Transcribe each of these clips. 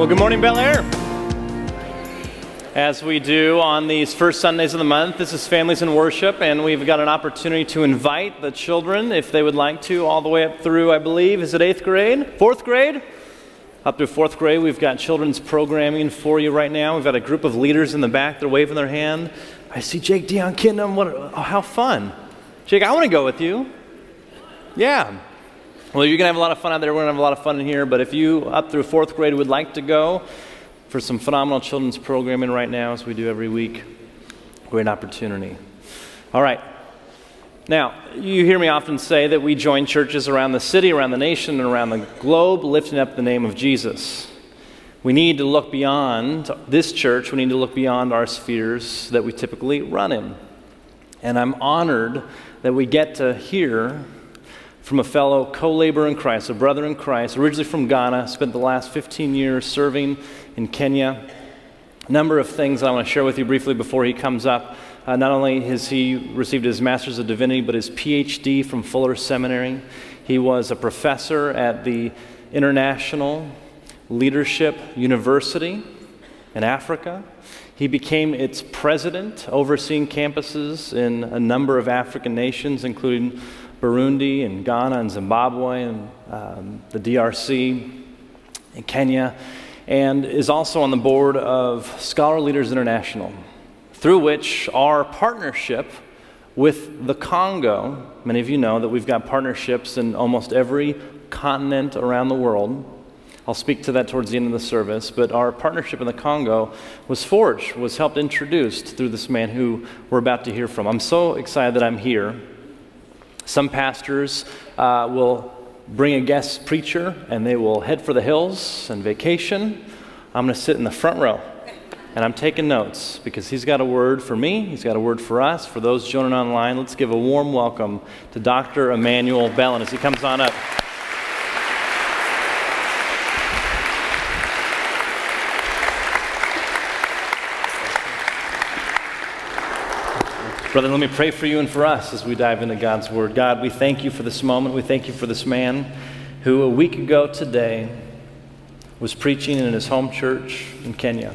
Well, good morning, Bel Air. As we do on these first Sundays of the month, this is Families in Worship, and we've got an opportunity to invite the children, if they would like to, all the way up through, I believe, is it eighth grade? Fourth grade? Up through fourth grade, we've got children's programming for you right now. We've got a group of leaders in the back, they're waving their hand. I see Jake Dion Kingdom. What, oh, how fun. Jake, I want to go with you. Yeah. Well, you're going to have a lot of fun out there. We're going to have a lot of fun in here. But if you, up through fourth grade, would like to go for some phenomenal children's programming right now, as we do every week, great opportunity. All right. Now, you hear me often say that we join churches around the city, around the nation, and around the globe, lifting up the name of Jesus. We need to look beyond this church, we need to look beyond our spheres that we typically run in. And I'm honored that we get to hear from a fellow co laborer in Christ, a brother in Christ, originally from Ghana, spent the last 15 years serving in Kenya. A number of things I want to share with you briefly before he comes up. Uh, not only has he received his Master's of Divinity, but his PhD from Fuller Seminary. He was a professor at the International Leadership University in Africa. He became its president, overseeing campuses in a number of African nations, including Burundi and Ghana and Zimbabwe and um, the DRC and Kenya, and is also on the board of Scholar Leaders International, through which our partnership with the Congo, many of you know that we've got partnerships in almost every continent around the world. I'll speak to that towards the end of the service, but our partnership in the Congo was forged, was helped introduced through this man who we're about to hear from. I'm so excited that I'm here some pastors uh, will bring a guest preacher and they will head for the hills and vacation. I'm going to sit in the front row and I'm taking notes because he's got a word for me, he's got a word for us, for those joining online. Let's give a warm welcome to Dr. Emmanuel Bellon as he comes on up. Brother, let me pray for you and for us as we dive into God's Word. God, we thank you for this moment. We thank you for this man who a week ago today was preaching in his home church in Kenya.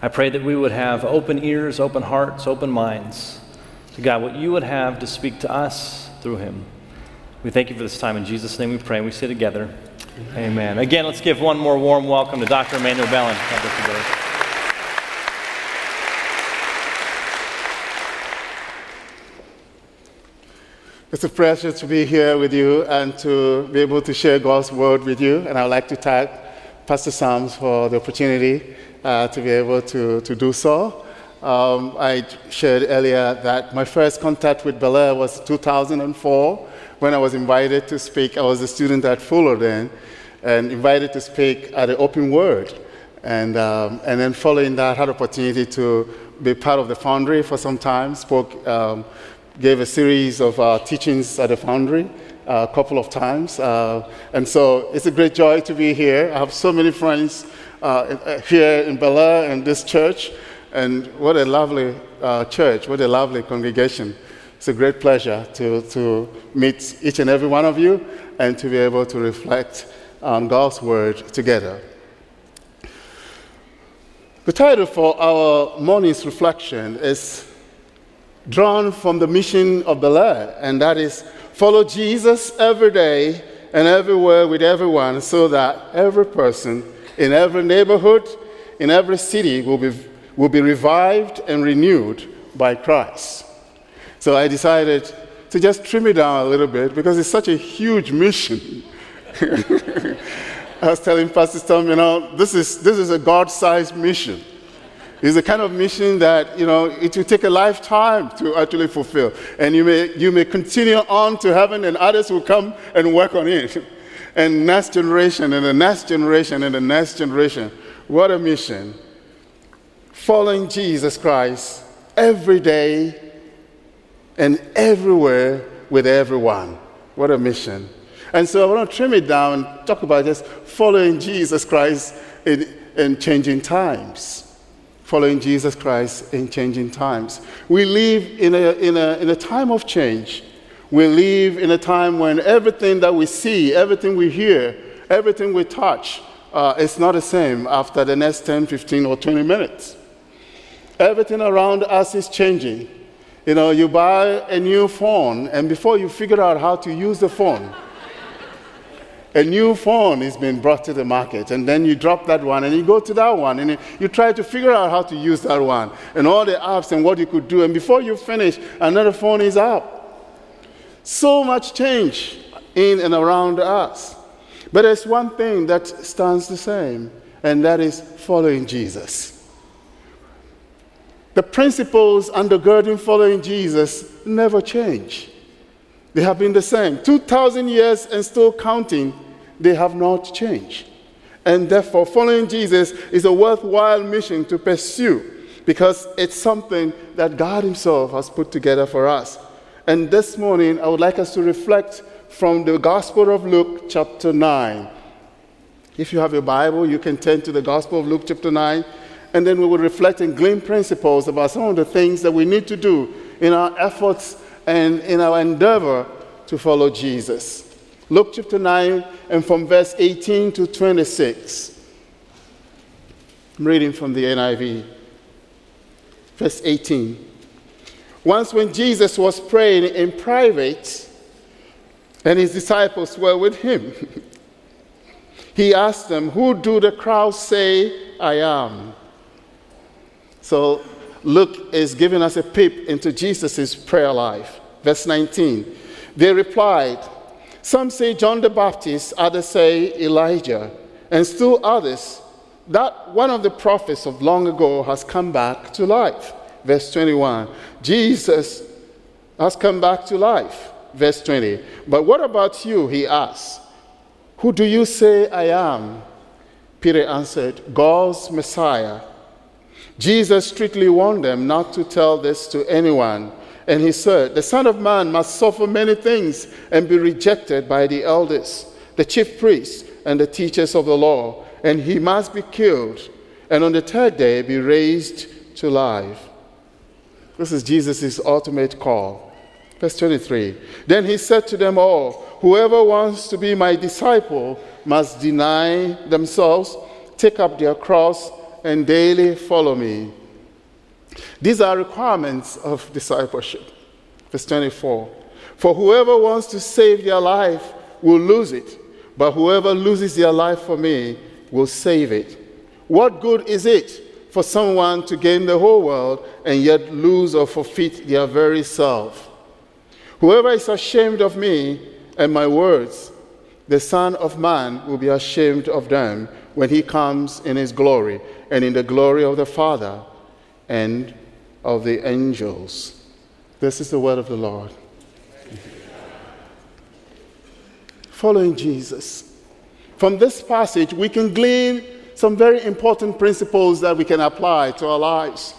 I pray that we would have open ears, open hearts, open minds to God, what you would have to speak to us through him. We thank you for this time. In Jesus' name we pray and we say together, Amen. Amen. Again, let's give one more warm welcome to Dr. Emmanuel Bellon. It's a pleasure to be here with you and to be able to share God's word with you. And I'd like to thank Pastor Sams for the opportunity uh, to be able to, to do so. Um, I shared earlier that my first contact with Bel Air was 2004 when I was invited to speak. I was a student at Fuller then and invited to speak at the Open Word. And, um, and then following that, I had opportunity to be part of the foundry for some time, spoke um, gave a series of uh, teachings at the Foundry uh, a couple of times. Uh, and so it's a great joy to be here. I have so many friends uh, uh, here in Bel Air and this church. And what a lovely uh, church, what a lovely congregation. It's a great pleasure to, to meet each and every one of you and to be able to reflect on God's Word together. The title for our morning's reflection is drawn from the mission of the Lord, and that is follow Jesus every day and everywhere with everyone so that every person in every neighborhood, in every city will be, will be revived and renewed by Christ. So I decided to just trim it down a little bit because it's such a huge mission. I was telling Pastor Tom, you know, this is, this is a God sized mission. It's the kind of mission that, you know, it will take a lifetime to actually fulfill. And you may, you may continue on to heaven and others will come and work on it. And next generation and the next generation and the next generation. What a mission. Following Jesus Christ every day and everywhere with everyone. What a mission. And so I want to trim it down and talk about just following Jesus Christ in, in changing times following Jesus Christ in changing times. We live in a, in a, in a time of change. We live in a time when everything that we see, everything we hear, everything we touch uh, is not the same after the next 10, 15, or 20 minutes. Everything around us is changing. You know, you buy a new phone, and before you figure out how to use the phone, a new phone is being brought to the market, and then you drop that one and you go to that one, and you try to figure out how to use that one, and all the apps and what you could do, and before you finish, another phone is up. So much change in and around us. But there's one thing that stands the same, and that is following Jesus. The principles undergirding following Jesus never change. They have been the same. 2,000 years and still counting, they have not changed. And therefore, following Jesus is a worthwhile mission to pursue because it's something that God Himself has put together for us. And this morning, I would like us to reflect from the Gospel of Luke, chapter 9. If you have your Bible, you can turn to the Gospel of Luke, chapter 9, and then we will reflect and glean principles about some of the things that we need to do in our efforts and in our endeavor to follow Jesus. Luke chapter 9 and from verse 18 to 26. I'm reading from the NIV. Verse 18. Once, when Jesus was praying in private and his disciples were with him, he asked them, Who do the crowds say I am? So Luke is giving us a peep into Jesus' prayer life. Verse 19. They replied, Some say John the Baptist, others say Elijah, and still others that one of the prophets of long ago has come back to life. Verse 21. Jesus has come back to life. Verse 20. But what about you? He asked. Who do you say I am? Peter answered, God's Messiah. Jesus strictly warned them not to tell this to anyone. And he said, The Son of Man must suffer many things and be rejected by the elders, the chief priests, and the teachers of the law, and he must be killed, and on the third day be raised to life. This is Jesus' ultimate call. Verse 23. Then he said to them all, Whoever wants to be my disciple must deny themselves, take up their cross, and daily follow me. These are requirements of discipleship. Verse 24 For whoever wants to save their life will lose it, but whoever loses their life for me will save it. What good is it for someone to gain the whole world and yet lose or forfeit their very self? Whoever is ashamed of me and my words, the Son of Man will be ashamed of them when he comes in his glory and in the glory of the Father and of the angels. This is the word of the Lord. Following Jesus. From this passage, we can glean some very important principles that we can apply to our lives.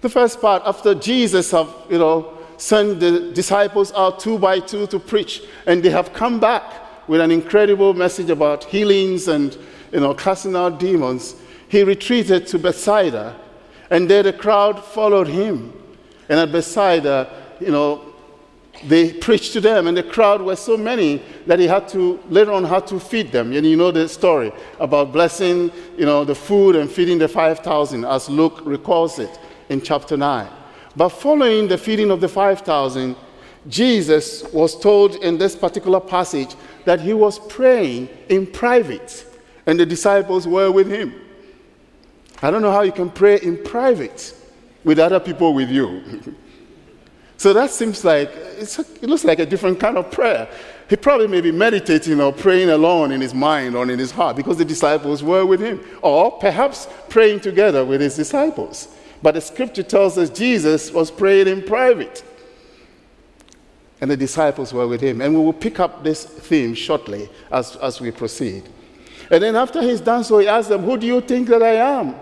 The first part, after Jesus have, you know, sent the disciples out two by two to preach, and they have come back with an incredible message about healings and, you know, casting out demons, he retreated to Bethsaida and there the crowd followed him. And at Bethsaida, you know, they preached to them, and the crowd were so many that he had to later on had to feed them. And you know the story about blessing, you know, the food and feeding the five thousand, as Luke recalls it in chapter nine. But following the feeding of the five thousand, Jesus was told in this particular passage that he was praying in private, and the disciples were with him. I don't know how you can pray in private with other people with you. so that seems like it looks like a different kind of prayer. He probably may be meditating or praying alone in his mind or in his heart because the disciples were with him, or perhaps praying together with his disciples. But the scripture tells us Jesus was praying in private, and the disciples were with him. And we will pick up this theme shortly as, as we proceed. And then after he's done so, he asked them, Who do you think that I am?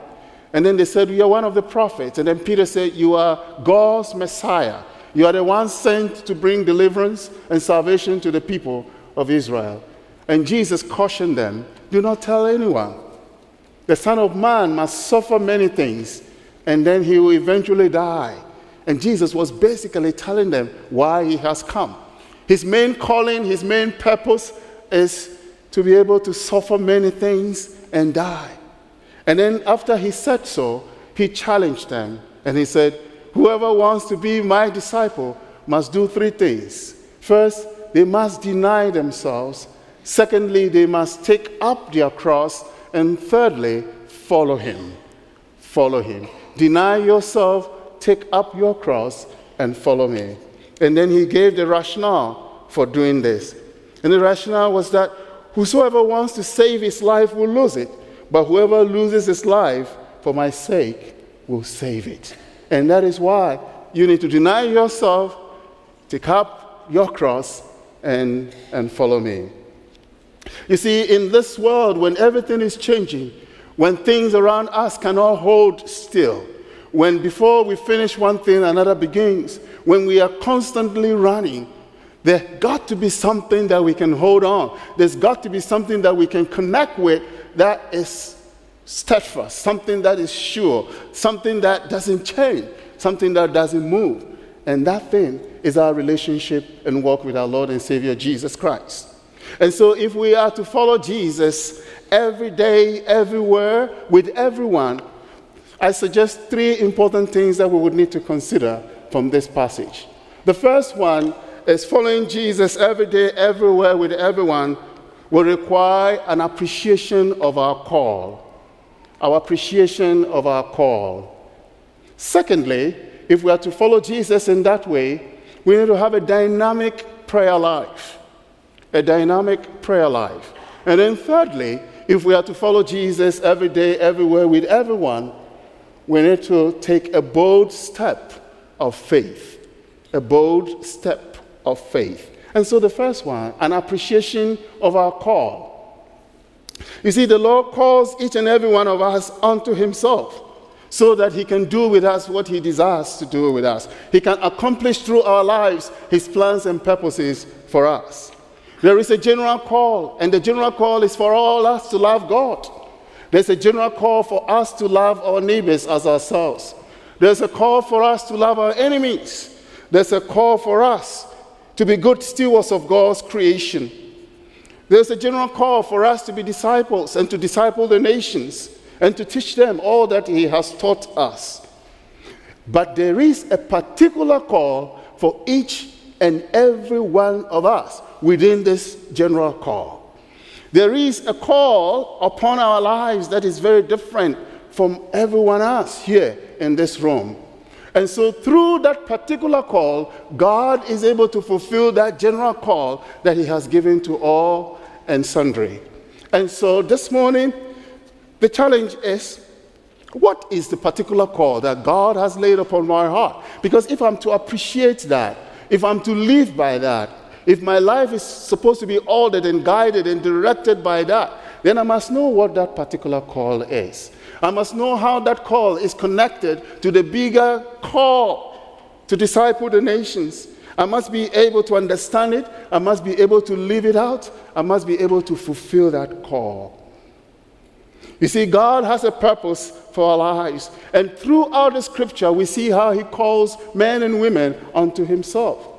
And then they said, You are one of the prophets. And then Peter said, You are God's Messiah. You are the one sent to bring deliverance and salvation to the people of Israel. And Jesus cautioned them do not tell anyone. The Son of Man must suffer many things, and then he will eventually die. And Jesus was basically telling them why he has come. His main calling, his main purpose is to be able to suffer many things and die. And then after he said so, he challenged them and he said, Whoever wants to be my disciple must do three things. First, they must deny themselves. Secondly, they must take up their cross. And thirdly, follow him. Follow him. Deny yourself, take up your cross, and follow me. And then he gave the rationale for doing this. And the rationale was that whosoever wants to save his life will lose it, but whoever loses his life for my sake will save it. And that is why you need to deny yourself, take up your cross, and, and follow me. You see, in this world, when everything is changing, when things around us cannot hold still, when before we finish one thing, another begins, when we are constantly running, there's got to be something that we can hold on. There's got to be something that we can connect with that is steadfast, something that is sure, something that doesn't change, something that doesn't move. And that thing is our relationship and walk with our Lord and Savior Jesus Christ. And so, if we are to follow Jesus every day, everywhere, with everyone, I suggest three important things that we would need to consider from this passage. The first one is following Jesus every day, everywhere, with everyone will require an appreciation of our call. Our appreciation of our call. Secondly, if we are to follow Jesus in that way, we need to have a dynamic prayer life. A dynamic prayer life. And then, thirdly, if we are to follow Jesus every day, everywhere, with everyone, we need to take a bold step of faith. A bold step of faith. And so, the first one, an appreciation of our call. You see, the Lord calls each and every one of us unto Himself so that he can do with us what he desires to do with us. He can accomplish through our lives his plans and purposes for us. There is a general call, and the general call is for all us to love God. There's a general call for us to love our neighbors as ourselves. There's a call for us to love our enemies. There's a call for us to be good stewards of God's creation. There's a general call for us to be disciples and to disciple the nations and to teach them all that He has taught us. But there is a particular call for each and every one of us within this general call. There is a call upon our lives that is very different from everyone else here in this room. And so, through that particular call, God is able to fulfill that general call that He has given to all and sundry. And so, this morning, the challenge is what is the particular call that God has laid upon my heart? Because if I'm to appreciate that, if I'm to live by that, if my life is supposed to be ordered and guided and directed by that, then I must know what that particular call is. I must know how that call is connected to the bigger call to disciple the nations. I must be able to understand it. I must be able to live it out. I must be able to fulfill that call. You see, God has a purpose for our lives. And throughout the scripture, we see how He calls men and women unto Himself.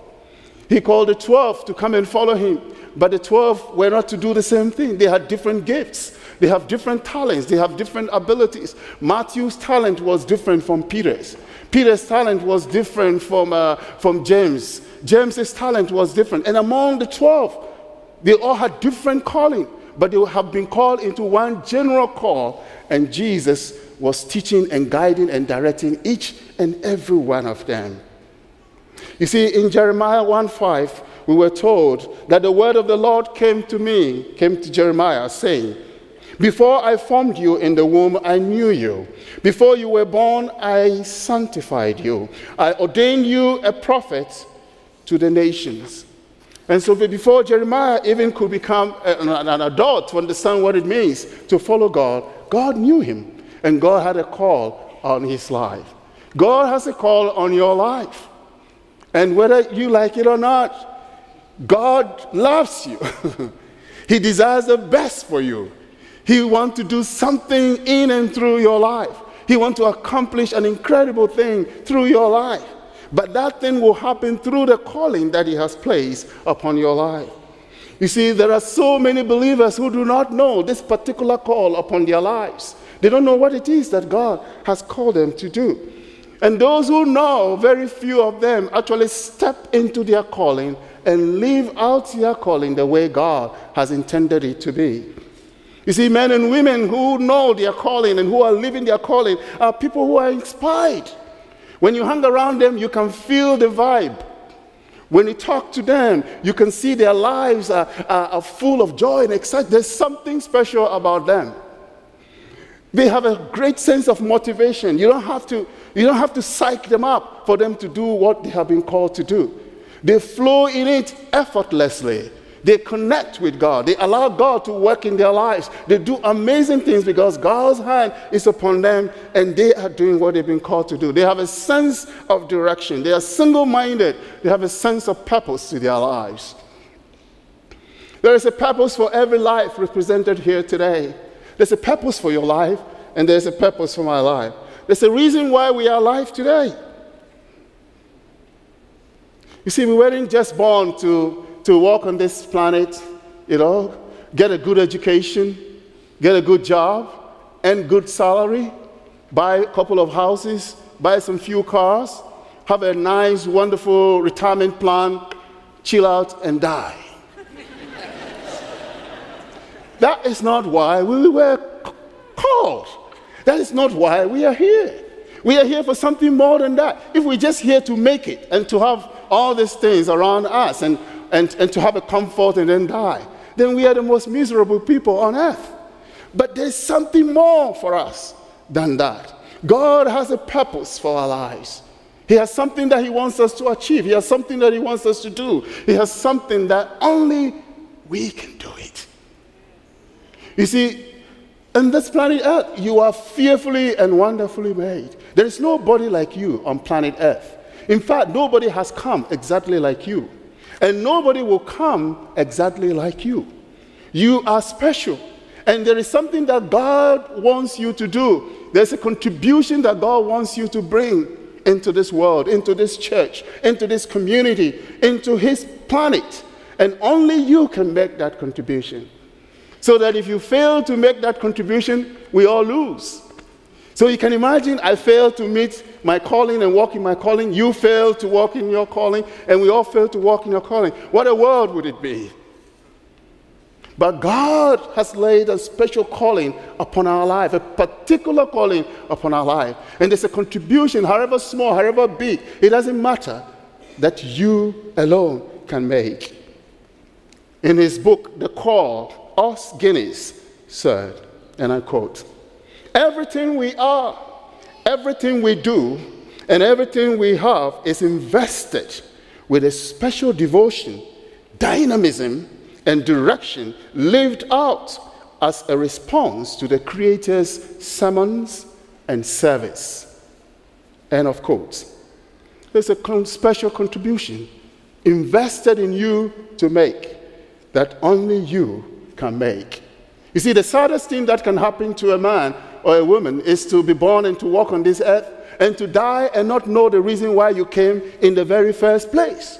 He called the 12 to come and follow Him. But the 12 were not to do the same thing. They had different gifts, they have different talents, they have different abilities. Matthew's talent was different from Peter's. Peter's talent was different from, uh, from James. James's talent was different. And among the 12, they all had different calling but they have been called into one general call, and Jesus was teaching and guiding and directing each and every one of them. You see, in Jeremiah 1 5, we were told that the word of the Lord came to me, came to Jeremiah, saying, Before I formed you in the womb, I knew you. Before you were born, I sanctified you. I ordained you a prophet to the nations. And so before Jeremiah even could become an adult to understand what it means to follow God, God knew him. And God had a call on his life. God has a call on your life. And whether you like it or not, God loves you. he desires the best for you. He wants to do something in and through your life. He wants to accomplish an incredible thing through your life. But that thing will happen through the calling that He has placed upon your life. You see, there are so many believers who do not know this particular call upon their lives. They don't know what it is that God has called them to do. And those who know, very few of them actually step into their calling and live out their calling the way God has intended it to be. You see, men and women who know their calling and who are living their calling are people who are inspired. When you hang around them, you can feel the vibe. When you talk to them, you can see their lives are, are, are full of joy and excitement. There's something special about them. They have a great sense of motivation. You don't have to, you don't have to psych them up for them to do what they have been called to do. They flow in it effortlessly. They connect with God. They allow God to work in their lives. They do amazing things because God's hand is upon them and they are doing what they've been called to do. They have a sense of direction. They are single minded. They have a sense of purpose to their lives. There is a purpose for every life represented here today. There's a purpose for your life, and there's a purpose for my life. There's a reason why we are alive today. You see, we weren't just born to, to walk on this planet, you know, get a good education, get a good job, and good salary, buy a couple of houses, buy some few cars, have a nice, wonderful retirement plan, chill out, and die. that is not why we were called. That is not why we are here. We are here for something more than that. If we're just here to make it and to have all these things around us and, and, and to have a comfort and then die, then we are the most miserable people on earth. But there's something more for us than that. God has a purpose for our lives. He has something that He wants us to achieve. He has something that He wants us to do. He has something that only we can do it. You see, in this planet Earth, you are fearfully and wonderfully made. There is nobody like you on planet Earth. In fact, nobody has come exactly like you. And nobody will come exactly like you. You are special. And there is something that God wants you to do. There's a contribution that God wants you to bring into this world, into this church, into this community, into His planet. And only you can make that contribution. So that if you fail to make that contribution, we all lose. So you can imagine I failed to meet my calling and walk in my calling. You failed to walk in your calling, and we all failed to walk in your calling. What a world would it be? But God has laid a special calling upon our life, a particular calling upon our life. And there's a contribution, however small, however big, it doesn't matter, that you alone can make. In his book, The Call, Os Guinness said, and I quote, Everything we are, everything we do, and everything we have is invested with a special devotion, dynamism, and direction lived out as a response to the Creator's summons and service. End of quote. There's a special contribution invested in you to make that only you can make. You see, the saddest thing that can happen to a man or a woman is to be born and to walk on this earth and to die and not know the reason why you came in the very first place.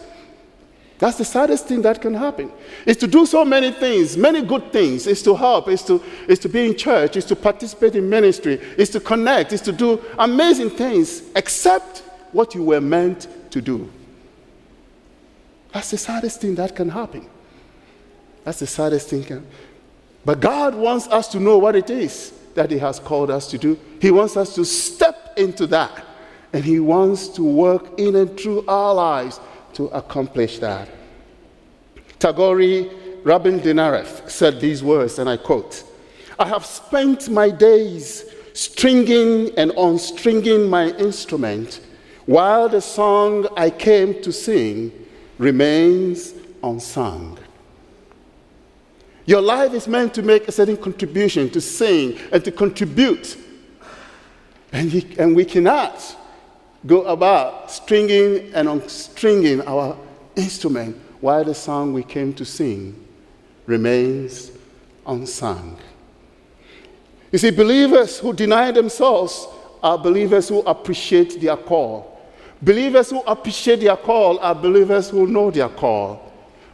That's the saddest thing that can happen. Is to do so many things, many good things. Is to help, is to, is to be in church, is to participate in ministry, is to connect, is to do amazing things, except what you were meant to do. That's the saddest thing that can happen. That's the saddest thing. But God wants us to know what it is that He has called us to do. He wants us to step into that. And He wants to work in and through our lives to accomplish that. Tagore Rabindranath said these words, and I quote I have spent my days stringing and unstringing my instrument while the song I came to sing remains unsung. Your life is meant to make a certain contribution, to sing and to contribute. And, he, and we cannot go about stringing and unstringing our instrument while the song we came to sing remains unsung. You see, believers who deny themselves are believers who appreciate their call. Believers who appreciate their call are believers who know their call.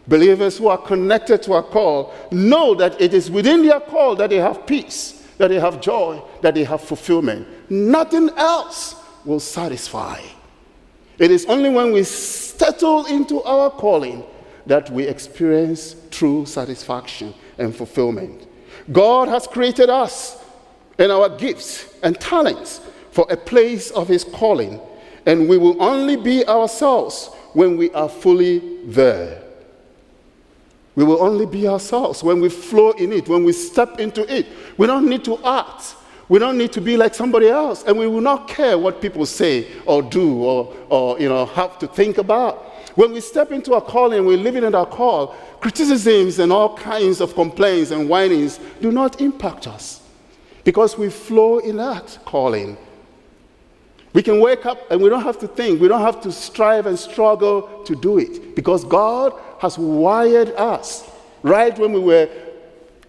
Believers who are connected to a call know that it is within their call that they have peace, that they have joy, that they have fulfillment. Nothing else will satisfy. It is only when we settle into our calling that we experience true satisfaction and fulfillment. God has created us and our gifts and talents for a place of His calling, and we will only be ourselves when we are fully there. We will only be ourselves when we flow in it, when we step into it. We don't need to act. We don't need to be like somebody else, and we will not care what people say or do or, or you know, have to think about. When we step into our calling, we're living in our call, criticisms and all kinds of complaints and whinings do not impact us because we flow in that calling. We can wake up and we don't have to think, we don't have to strive and struggle to do it because God has wired us right when we were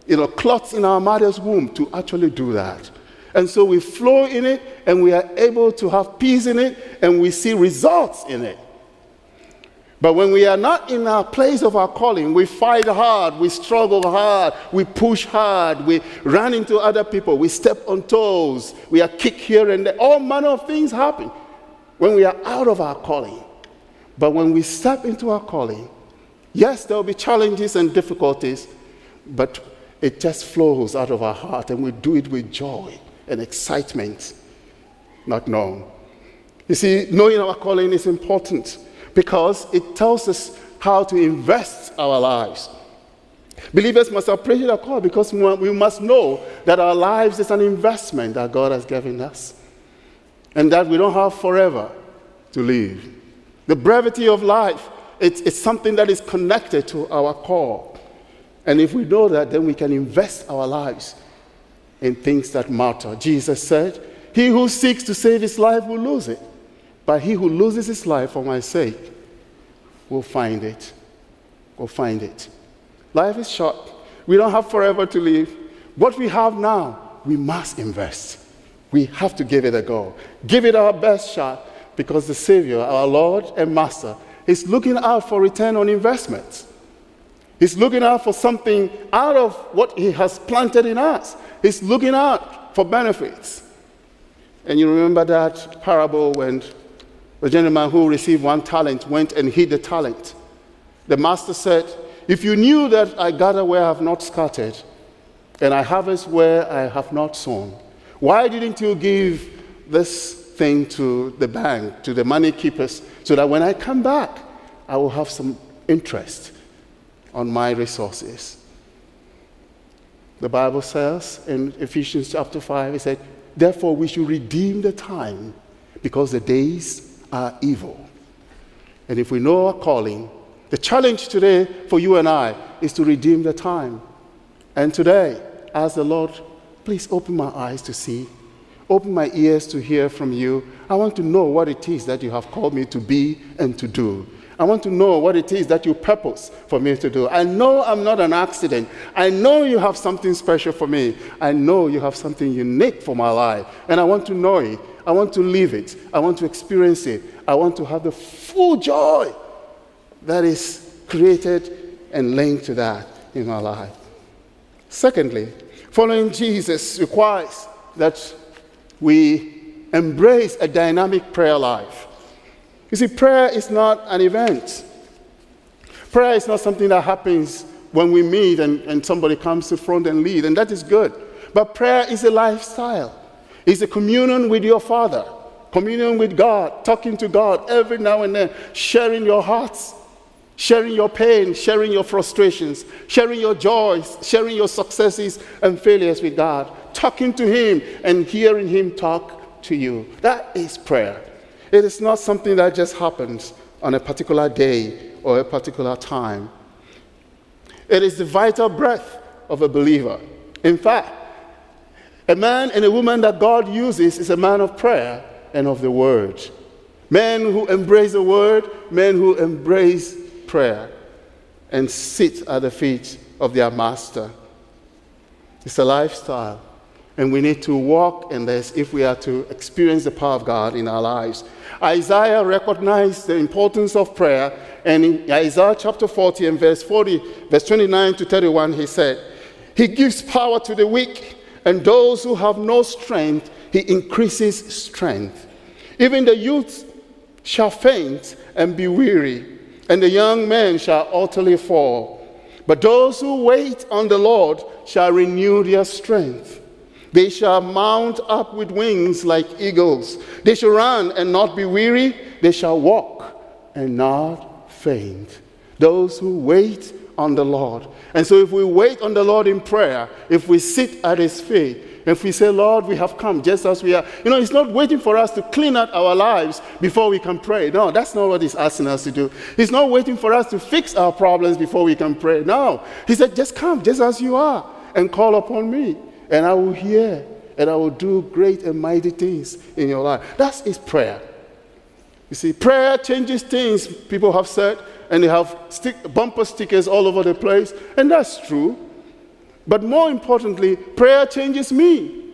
you know, clots in our mother's womb to actually do that. And so we flow in it and we are able to have peace in it and we see results in it. But when we are not in our place of our calling, we fight hard, we struggle hard, we push hard, we run into other people, we step on toes, we are kicked here and there. All manner of things happen when we are out of our calling. But when we step into our calling, Yes, there will be challenges and difficulties, but it just flows out of our heart and we do it with joy and excitement, not known. You see, knowing our calling is important because it tells us how to invest our lives. Believers must appreciate our call because we must know that our lives is an investment that God has given us and that we don't have forever to live. The brevity of life it's, it's something that is connected to our core. And if we know that, then we can invest our lives in things that matter. Jesus said, He who seeks to save his life will lose it, but he who loses his life for my sake will find it. Will find it. Life is short. We don't have forever to live. What we have now, we must invest. We have to give it a go. Give it our best shot because the Savior, our Lord and Master, He's looking out for return on investment. He's looking out for something out of what He has planted in us. He's looking out for benefits. And you remember that parable when the gentleman who received one talent went and hid the talent. The master said, If you knew that I gather where I have not scattered, and I harvest where I have not sown, why didn't you give this thing to the bank, to the money keepers, so that when I come back, I will have some interest on my resources. The Bible says in Ephesians chapter 5, it said, Therefore we should redeem the time because the days are evil. And if we know our calling, the challenge today for you and I is to redeem the time. And today, ask the Lord, please open my eyes to see Open my ears to hear from you. I want to know what it is that you have called me to be and to do. I want to know what it is that you purpose for me to do. I know I'm not an accident. I know you have something special for me. I know you have something unique for my life. And I want to know it. I want to live it. I want to experience it. I want to have the full joy that is created and linked to that in my life. Secondly, following Jesus requires that we embrace a dynamic prayer life. You see, prayer is not an event. Prayer is not something that happens when we meet and, and somebody comes to front and lead, and that is good. But prayer is a lifestyle. It's a communion with your Father, communion with God, talking to God every now and then, sharing your hearts, sharing your pain, sharing your frustrations, sharing your joys, sharing your successes and failures with God talking to Him and hearing Him talk to you. That is prayer. It is not something that just happens on a particular day or a particular time. It is the vital breath of a believer. In fact, a man and a woman that God uses is a man of prayer and of the word. Men who embrace the word, men who embrace prayer and sit at the feet of their master. It's a lifestyle. And we need to walk in this if we are to experience the power of God in our lives. Isaiah recognized the importance of prayer And in Isaiah chapter 40 and verse 40, verse 29 to 31, he said, He gives power to the weak, and those who have no strength, he increases strength. Even the youth shall faint and be weary, and the young men shall utterly fall. But those who wait on the Lord shall renew their strength. They shall mount up with wings like eagles. They shall run and not be weary. They shall walk and not faint. Those who wait on the Lord. And so, if we wait on the Lord in prayer, if we sit at His feet, if we say, Lord, we have come just as we are, you know, He's not waiting for us to clean out our lives before we can pray. No, that's not what He's asking us to do. He's not waiting for us to fix our problems before we can pray. No, He said, just come just as you are and call upon me, and I will hear and I will do great and mighty things in your life. That's His prayer. You see, prayer changes things, people have said, and they have stick, bumper stickers all over the place, and that's true. But more importantly, prayer changes me.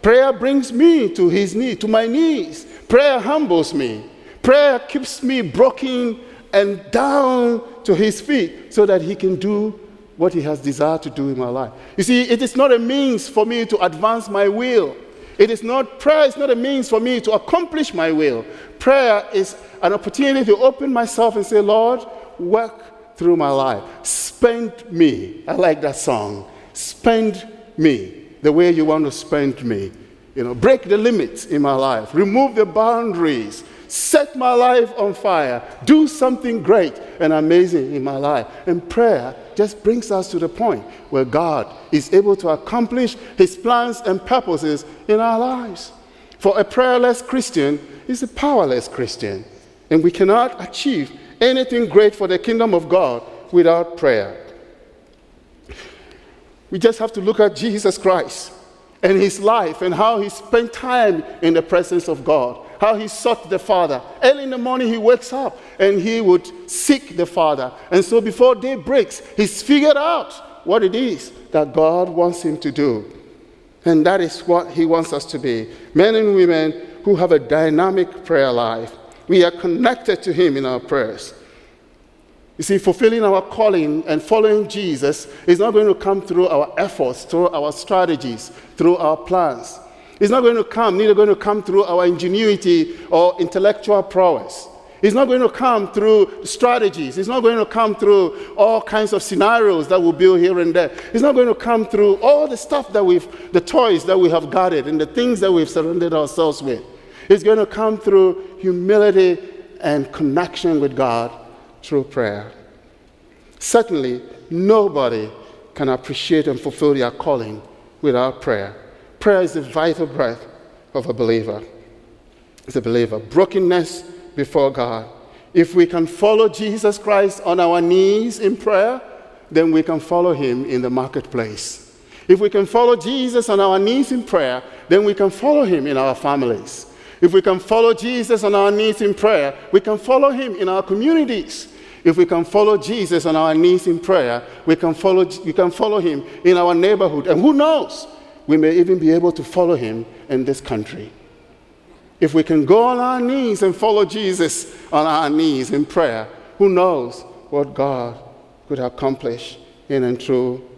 Prayer brings me to his knee, to my knees. Prayer humbles me. Prayer keeps me broken and down to his feet so that he can do what he has desired to do in my life. You see, it is not a means for me to advance my will. It is not, prayer is not a means for me to accomplish my will. Prayer is an opportunity to open myself and say, Lord, work through my life. Spend me. I like that song. Spend me the way you want to spend me. You know, break the limits in my life, remove the boundaries, set my life on fire, do something great and amazing in my life. And prayer just brings us to the point where God is able to accomplish his plans and purposes in our lives. For a prayerless Christian is a powerless Christian, and we cannot achieve anything great for the kingdom of God without prayer. We just have to look at Jesus Christ and his life and how he spent time in the presence of God, how he sought the Father. Early in the morning, he wakes up and he would seek the Father. And so before day breaks, he's figured out what it is that God wants him to do. And that is what he wants us to be men and women who have a dynamic prayer life. We are connected to him in our prayers. You see, fulfilling our calling and following Jesus is not going to come through our efforts, through our strategies, through our plans. It's not going to come, neither going to come through our ingenuity or intellectual prowess. It's not going to come through strategies. It's not going to come through all kinds of scenarios that we'll build here and there. It's not going to come through all the stuff that we've, the toys that we have guarded and the things that we've surrounded ourselves with. It's going to come through humility and connection with God through prayer. Certainly, nobody can appreciate and fulfill their calling without prayer. Prayer is the vital breath of a believer. It's a believer. Brokenness before God. If we can follow Jesus Christ on our knees in prayer, then we can follow him in the marketplace. If we can follow Jesus on our knees in prayer, then we can follow him in our families. If we can follow Jesus on our knees in prayer, we can follow him in our communities. If we can follow Jesus on our knees in prayer, we can follow, we can follow him in our neighborhood. And who knows, we may even be able to follow him in this country. If we can go on our knees and follow Jesus on our knees in prayer, who knows what God could accomplish in and through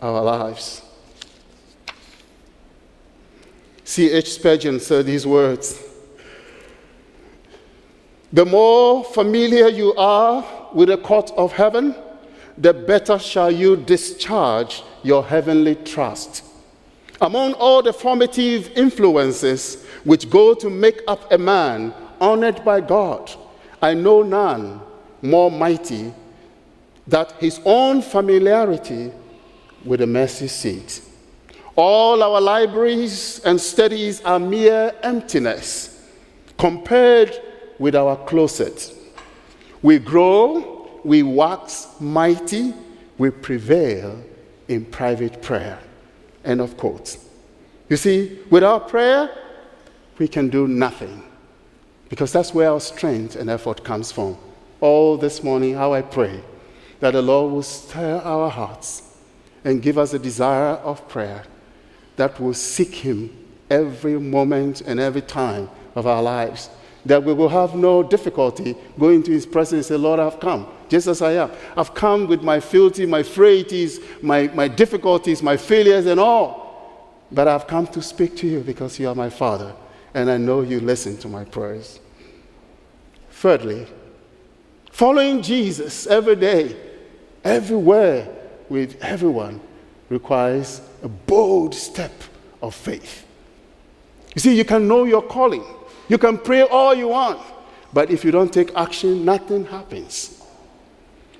our lives. C.H. Spurgeon said these words The more familiar you are with the court of heaven, the better shall you discharge your heavenly trust. Among all the formative influences which go to make up a man honored by God, I know none more mighty than his own familiarity with the mercy seat. All our libraries and studies are mere emptiness compared with our closet. We grow, we wax mighty, we prevail in private prayer. End of quote. You see, without prayer, we can do nothing because that's where our strength and effort comes from. All this morning, how I pray that the Lord will stir our hearts and give us a desire of prayer that will seek Him every moment and every time of our lives that we will have no difficulty going to his presence and say, Lord, I've come, just as I am. I've come with my filthy, my frailties, my, my difficulties, my failures, and all. But I've come to speak to you because you are my Father, and I know you listen to my prayers. Thirdly, following Jesus every day, everywhere, with everyone, requires a bold step of faith. You see, you can know your calling you can pray all you want, but if you don't take action, nothing happens.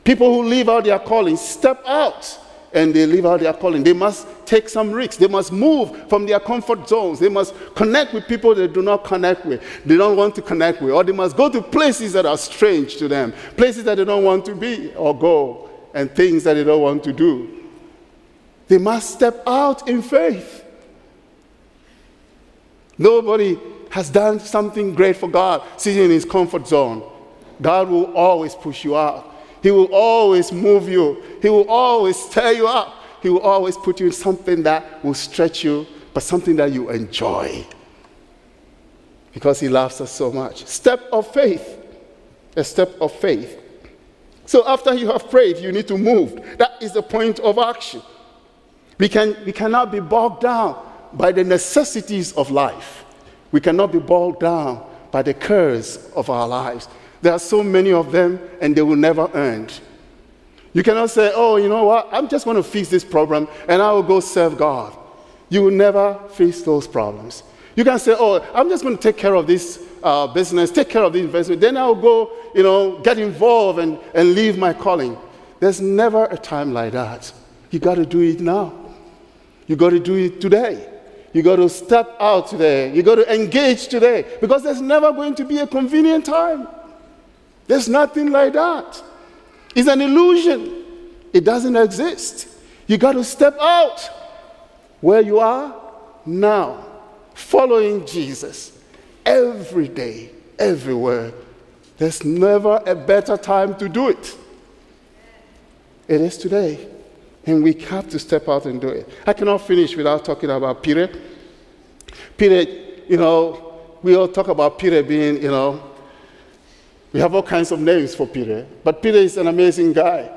People who live out their calling step out and they live out their calling. They must take some risks. They must move from their comfort zones. They must connect with people they do not connect with, they don't want to connect with. Or they must go to places that are strange to them, places that they don't want to be or go, and things that they don't want to do. They must step out in faith. Nobody has done something great for God, sitting in his comfort zone, God will always push you out. He will always move you. He will always stir you up. He will always put you in something that will stretch you, but something that you enjoy. Because he loves us so much. Step of faith. A step of faith. So after you have prayed, you need to move. That is the point of action. We, can, we cannot be bogged down by the necessities of life. We cannot be bogged down by the curse of our lives. There are so many of them, and they will never end. You cannot say, oh, you know what? I'm just going to fix this problem and I will go serve God. You will never face those problems. You can say, oh, I'm just going to take care of this uh, business, take care of the investment. Then I'll go, you know, get involved and, and leave my calling. There's never a time like that. You got to do it now. You got to do it today. You got to step out today. You got to engage today because there's never going to be a convenient time. There's nothing like that. It's an illusion, it doesn't exist. You got to step out where you are now, following Jesus every day, everywhere. There's never a better time to do it. It is today. And we have to step out and do it. I cannot finish without talking about Peter. Peter, you know, we all talk about Peter being, you know, we have all kinds of names for Peter, but Peter is an amazing guy.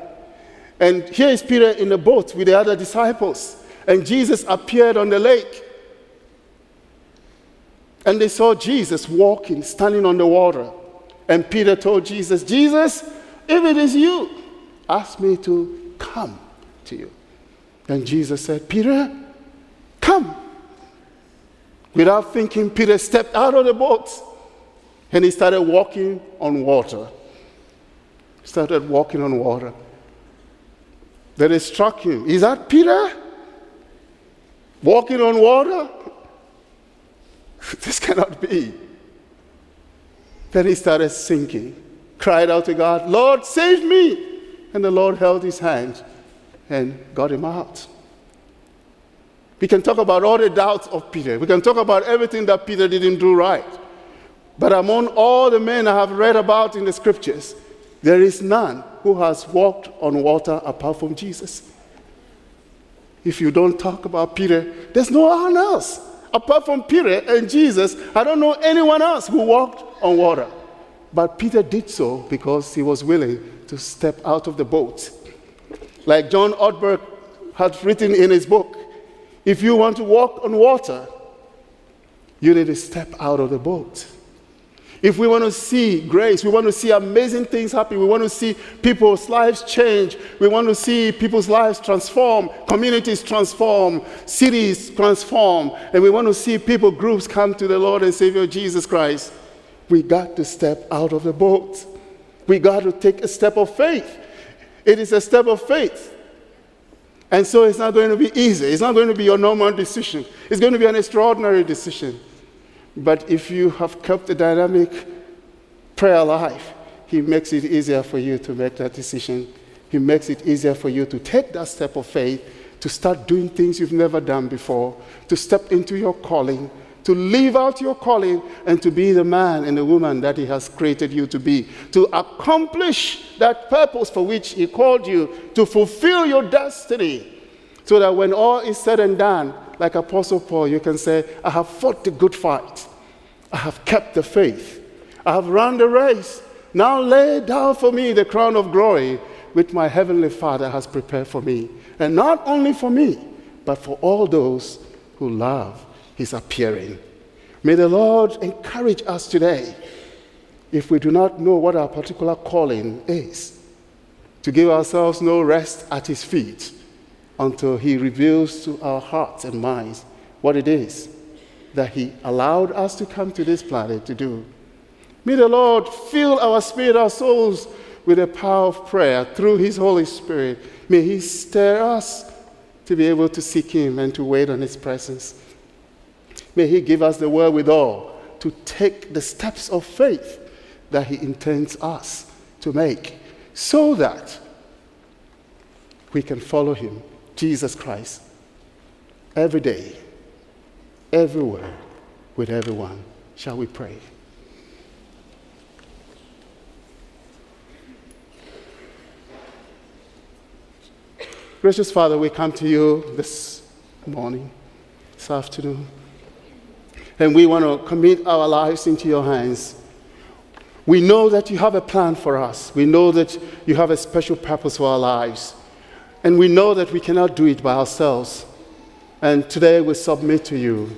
And here is Peter in the boat with the other disciples, and Jesus appeared on the lake. And they saw Jesus walking, standing on the water. And Peter told Jesus, Jesus, if it is you, ask me to come to you. And Jesus said, Peter, come. Without thinking, Peter stepped out of the boat and he started walking on water. He started walking on water. Then it struck him. Is that Peter? Walking on water? this cannot be. Then he started sinking, cried out to God, Lord, save me. And the Lord held his hand and got him out. We can talk about all the doubts of Peter. We can talk about everything that Peter didn't do right. But among all the men I have read about in the scriptures, there is none who has walked on water apart from Jesus. If you don't talk about Peter, there's no one else. Apart from Peter and Jesus, I don't know anyone else who walked on water. But Peter did so because he was willing to step out of the boat like John Ortberg had written in his book, if you want to walk on water, you need to step out of the boat. If we want to see grace, we want to see amazing things happen, we want to see people's lives change, we want to see people's lives transform, communities transform, cities transform, and we want to see people, groups come to the Lord and Savior Jesus Christ, we got to step out of the boat. We got to take a step of faith. It is a step of faith. And so it's not going to be easy. It's not going to be your normal decision. It's going to be an extraordinary decision. But if you have kept a dynamic prayer life, He makes it easier for you to make that decision. He makes it easier for you to take that step of faith, to start doing things you've never done before, to step into your calling, to live out your calling and to be the man and the woman that He has created you to be, to accomplish that purpose for which He called you, to fulfill your destiny, so that when all is said and done, like Apostle Paul, you can say, I have fought the good fight, I have kept the faith, I have run the race. Now lay down for me the crown of glory which my heavenly Father has prepared for me. And not only for me, but for all those who love his appearing. May the Lord encourage us today, if we do not know what our particular calling is, to give ourselves no rest at his feet until he reveals to our hearts and minds what it is that he allowed us to come to this planet to do. May the Lord fill our spirit, our souls with the power of prayer through his Holy Spirit. May he stir us to be able to seek him and to wait on his presence. May he give us the wherewithal to take the steps of faith that he intends us to make so that we can follow him, Jesus Christ, every day, everywhere, with everyone. Shall we pray? Gracious Father, we come to you this morning, this afternoon, and we want to commit our lives into your hands. We know that you have a plan for us. We know that you have a special purpose for our lives. And we know that we cannot do it by ourselves. And today we submit to you.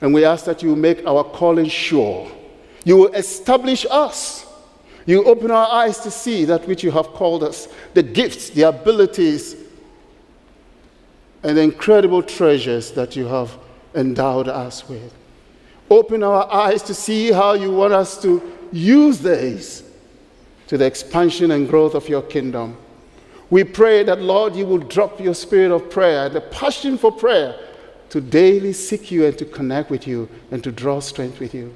And we ask that you make our calling sure. You will establish us you open our eyes to see that which you have called us the gifts, the abilities, and the incredible treasures that you have endowed us with. Open our eyes to see how you want us to use these to the expansion and growth of your kingdom. We pray that, Lord, you will drop your spirit of prayer, the passion for prayer, to daily seek you and to connect with you and to draw strength with you.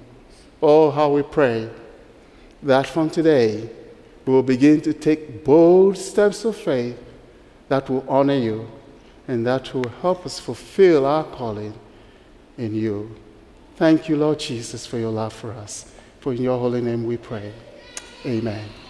Oh, how we pray that from today we will begin to take bold steps of faith that will honor you and that will help us fulfill our calling in you. Thank you, Lord Jesus, for your love for us. For in your holy name we pray. Amen.